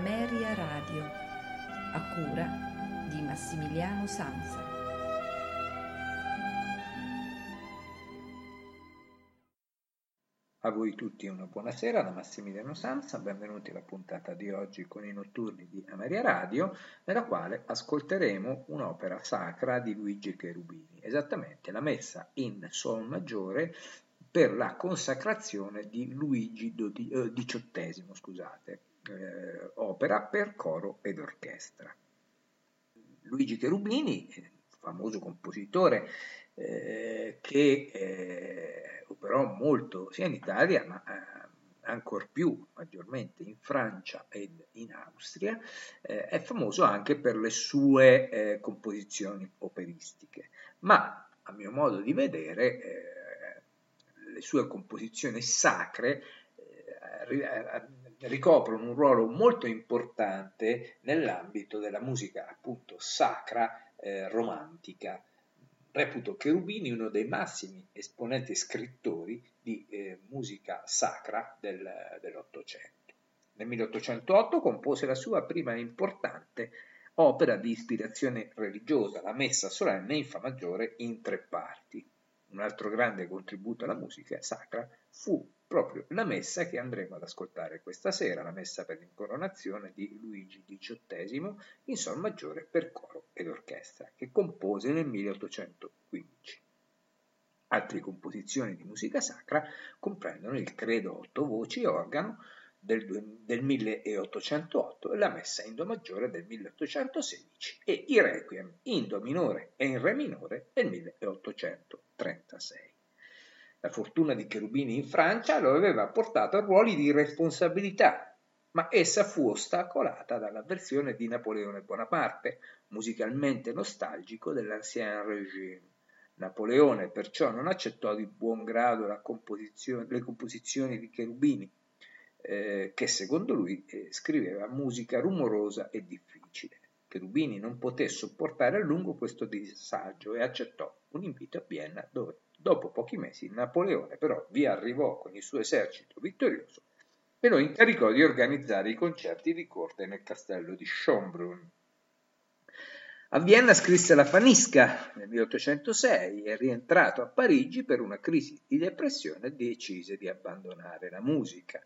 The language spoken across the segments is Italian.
Ameria Radio, a cura di Massimiliano Sanza. A voi tutti una buonasera da Massimiliano Sanza, benvenuti alla puntata di oggi con i notturni di Ameria Radio, nella quale ascolteremo un'opera sacra di Luigi Cherubini, esattamente la messa in Sol maggiore per la consacrazione di Luigi XVIII, eh, scusate, eh, opera per coro ed orchestra. Luigi Cherubini, eh, famoso compositore eh, che eh, operò molto sia in Italia ma eh, ancor più maggiormente in Francia ed in Austria, eh, è famoso anche per le sue composizioni operistiche, ma a mio modo di vedere le sue composizioni sacre ricoprono un ruolo molto importante nell'ambito della musica appunto sacra eh, romantica. Reputo Cherubini uno dei massimi esponenti scrittori di eh, musica sacra del, dell'Ottocento. Nel 1808 compose la sua prima importante opera di ispirazione religiosa, la Messa solenne in Fa maggiore in tre parti. Un altro grande contributo alla musica sacra fu proprio la messa che andremo ad ascoltare questa sera, la messa per l'incoronazione di Luigi XVIII in Sol maggiore per coro ed orchestra, che compose nel 1815. Altre composizioni di musica sacra comprendono il credo otto voci organo, del, del 1808 e la messa in Do maggiore del 1816 e i requiem in Do minore e in Re minore del 1836. La fortuna di Cherubini in Francia lo aveva portato a ruoli di responsabilità, ma essa fu ostacolata dall'avversione di Napoleone Bonaparte, musicalmente nostalgico dell'Ancien Régime. Napoleone perciò non accettò di buon grado composizione, le composizioni di Cherubini, eh, che secondo lui eh, scriveva musica rumorosa e difficile. Cherubini non poté sopportare a lungo questo disagio e accettò un invito a Vienna dove, dopo pochi mesi, Napoleone però vi arrivò con il suo esercito vittorioso e lo incaricò di organizzare i concerti di corte nel castello di Schönbrunn. A Vienna scrisse la Fanisca nel 1806 e rientrato a Parigi per una crisi di depressione decise di abbandonare la musica.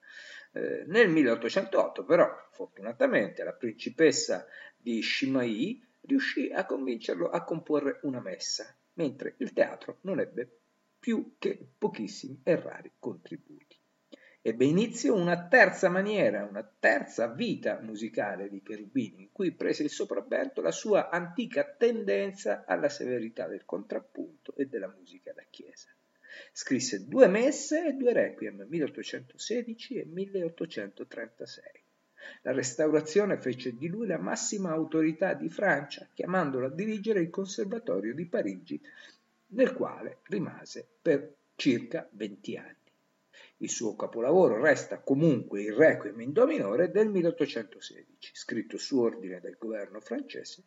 Eh, nel 1808 però, fortunatamente, la principessa di Chimay riuscì a convincerlo a comporre una messa, mentre il teatro non ebbe più che pochissimi e rari contributi. Ebbe inizio una terza maniera, una terza vita musicale di Cherubini, in cui prese il sopravvento la sua antica tendenza alla severità del contrappunto e della musica da chiesa. Scrisse due messe e due requiem, 1816 e 1836. La restaurazione fece di lui la massima autorità di Francia, chiamandolo a dirigere il Conservatorio di Parigi, nel quale rimase per circa 20 anni. Il suo capolavoro resta comunque il Requiem in Do minore del 1816, scritto su ordine del governo francese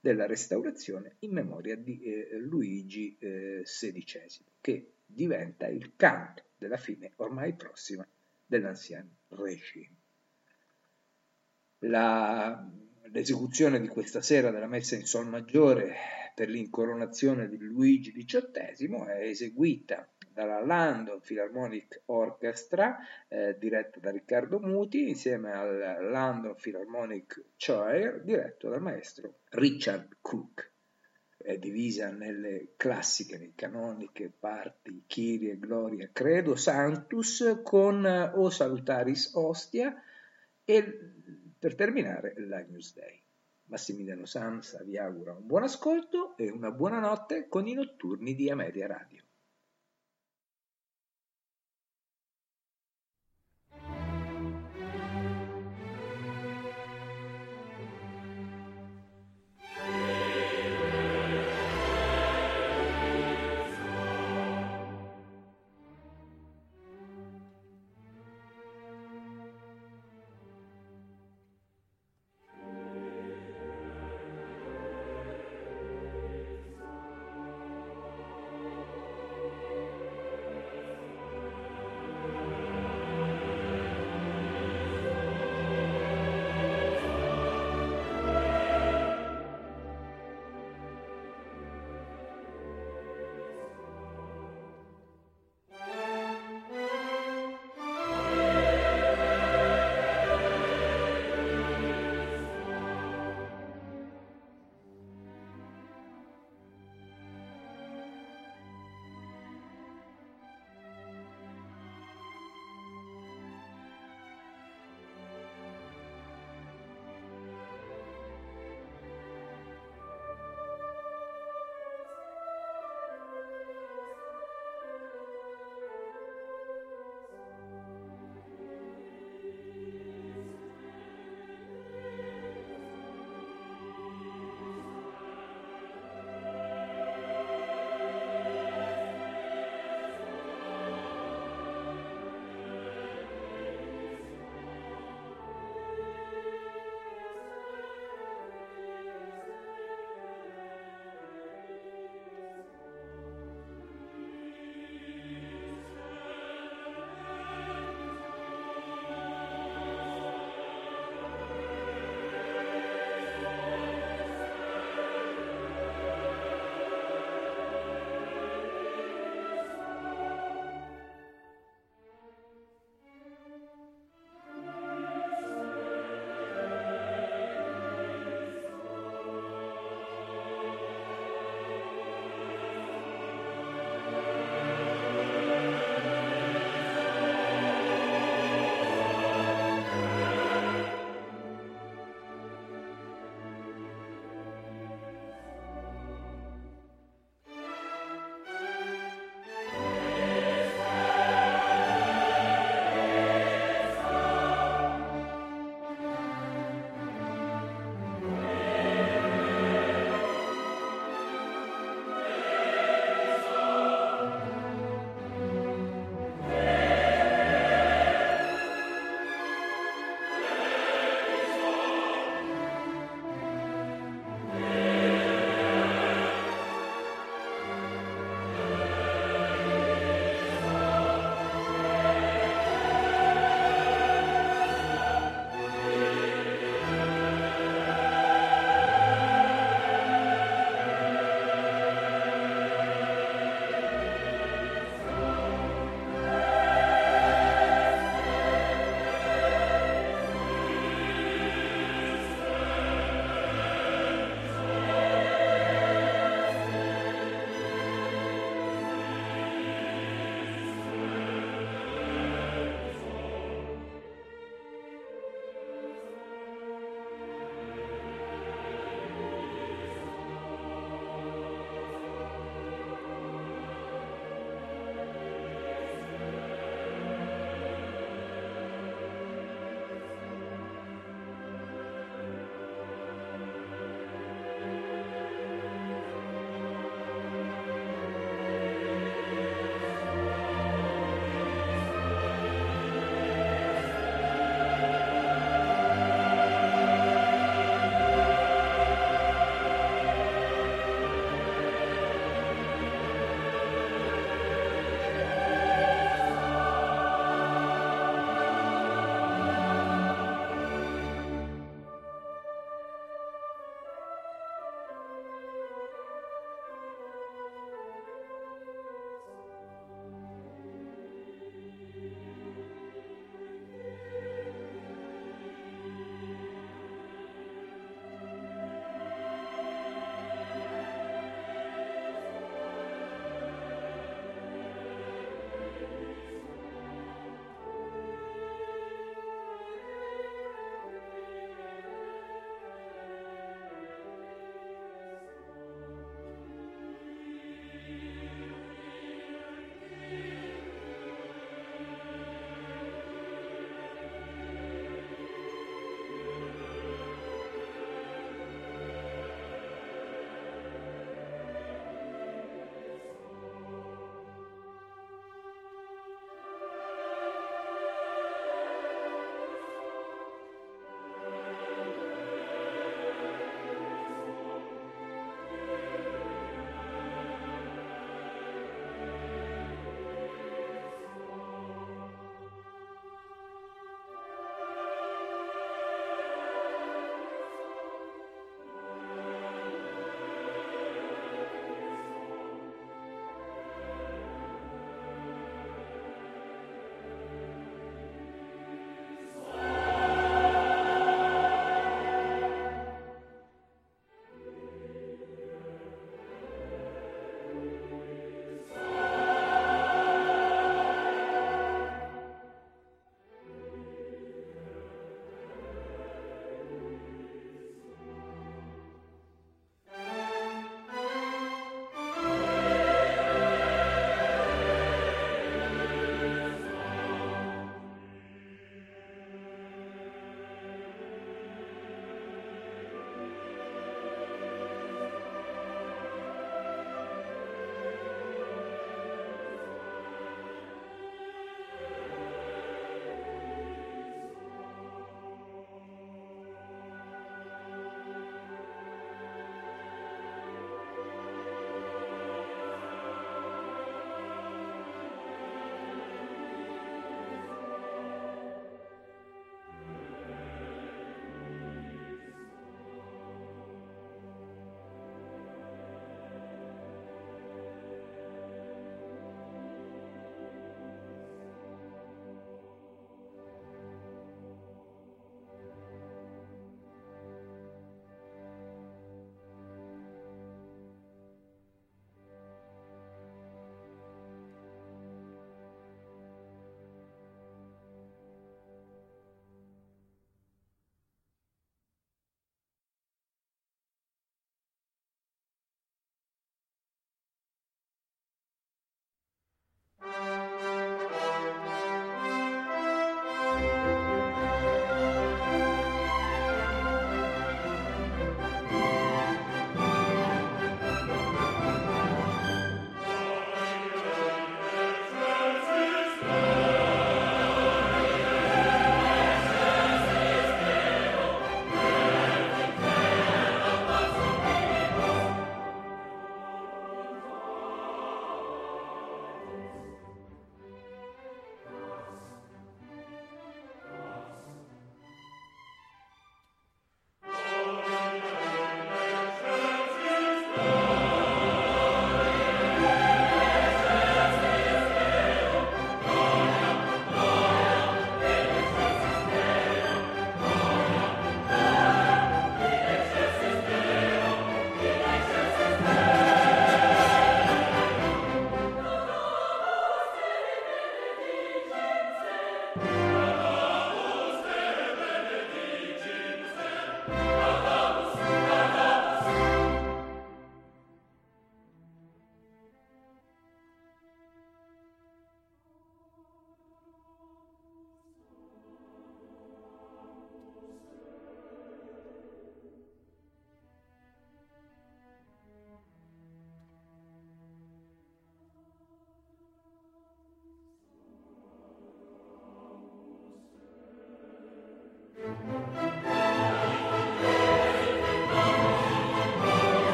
della restaurazione in memoria di eh, Luigi eh, XVI, che diventa il canto della fine ormai prossima dell'Ancien Régime. La, l'esecuzione di questa sera della messa in Sol maggiore per l'incoronazione di Luigi XVIII è eseguita dalla London Philharmonic Orchestra, eh, diretta da Riccardo Muti, insieme al London Philharmonic Choir, diretto dal maestro Richard Cook. È divisa nelle classiche, nelle canoniche parti Kyrie, Gloria, Credo, Sanctus, con O Salutaris Ostia e per terminare l'Agnus Dei. Massimiliano Sansa vi augura un buon ascolto e una buona notte con i notturni di Ameria Radio.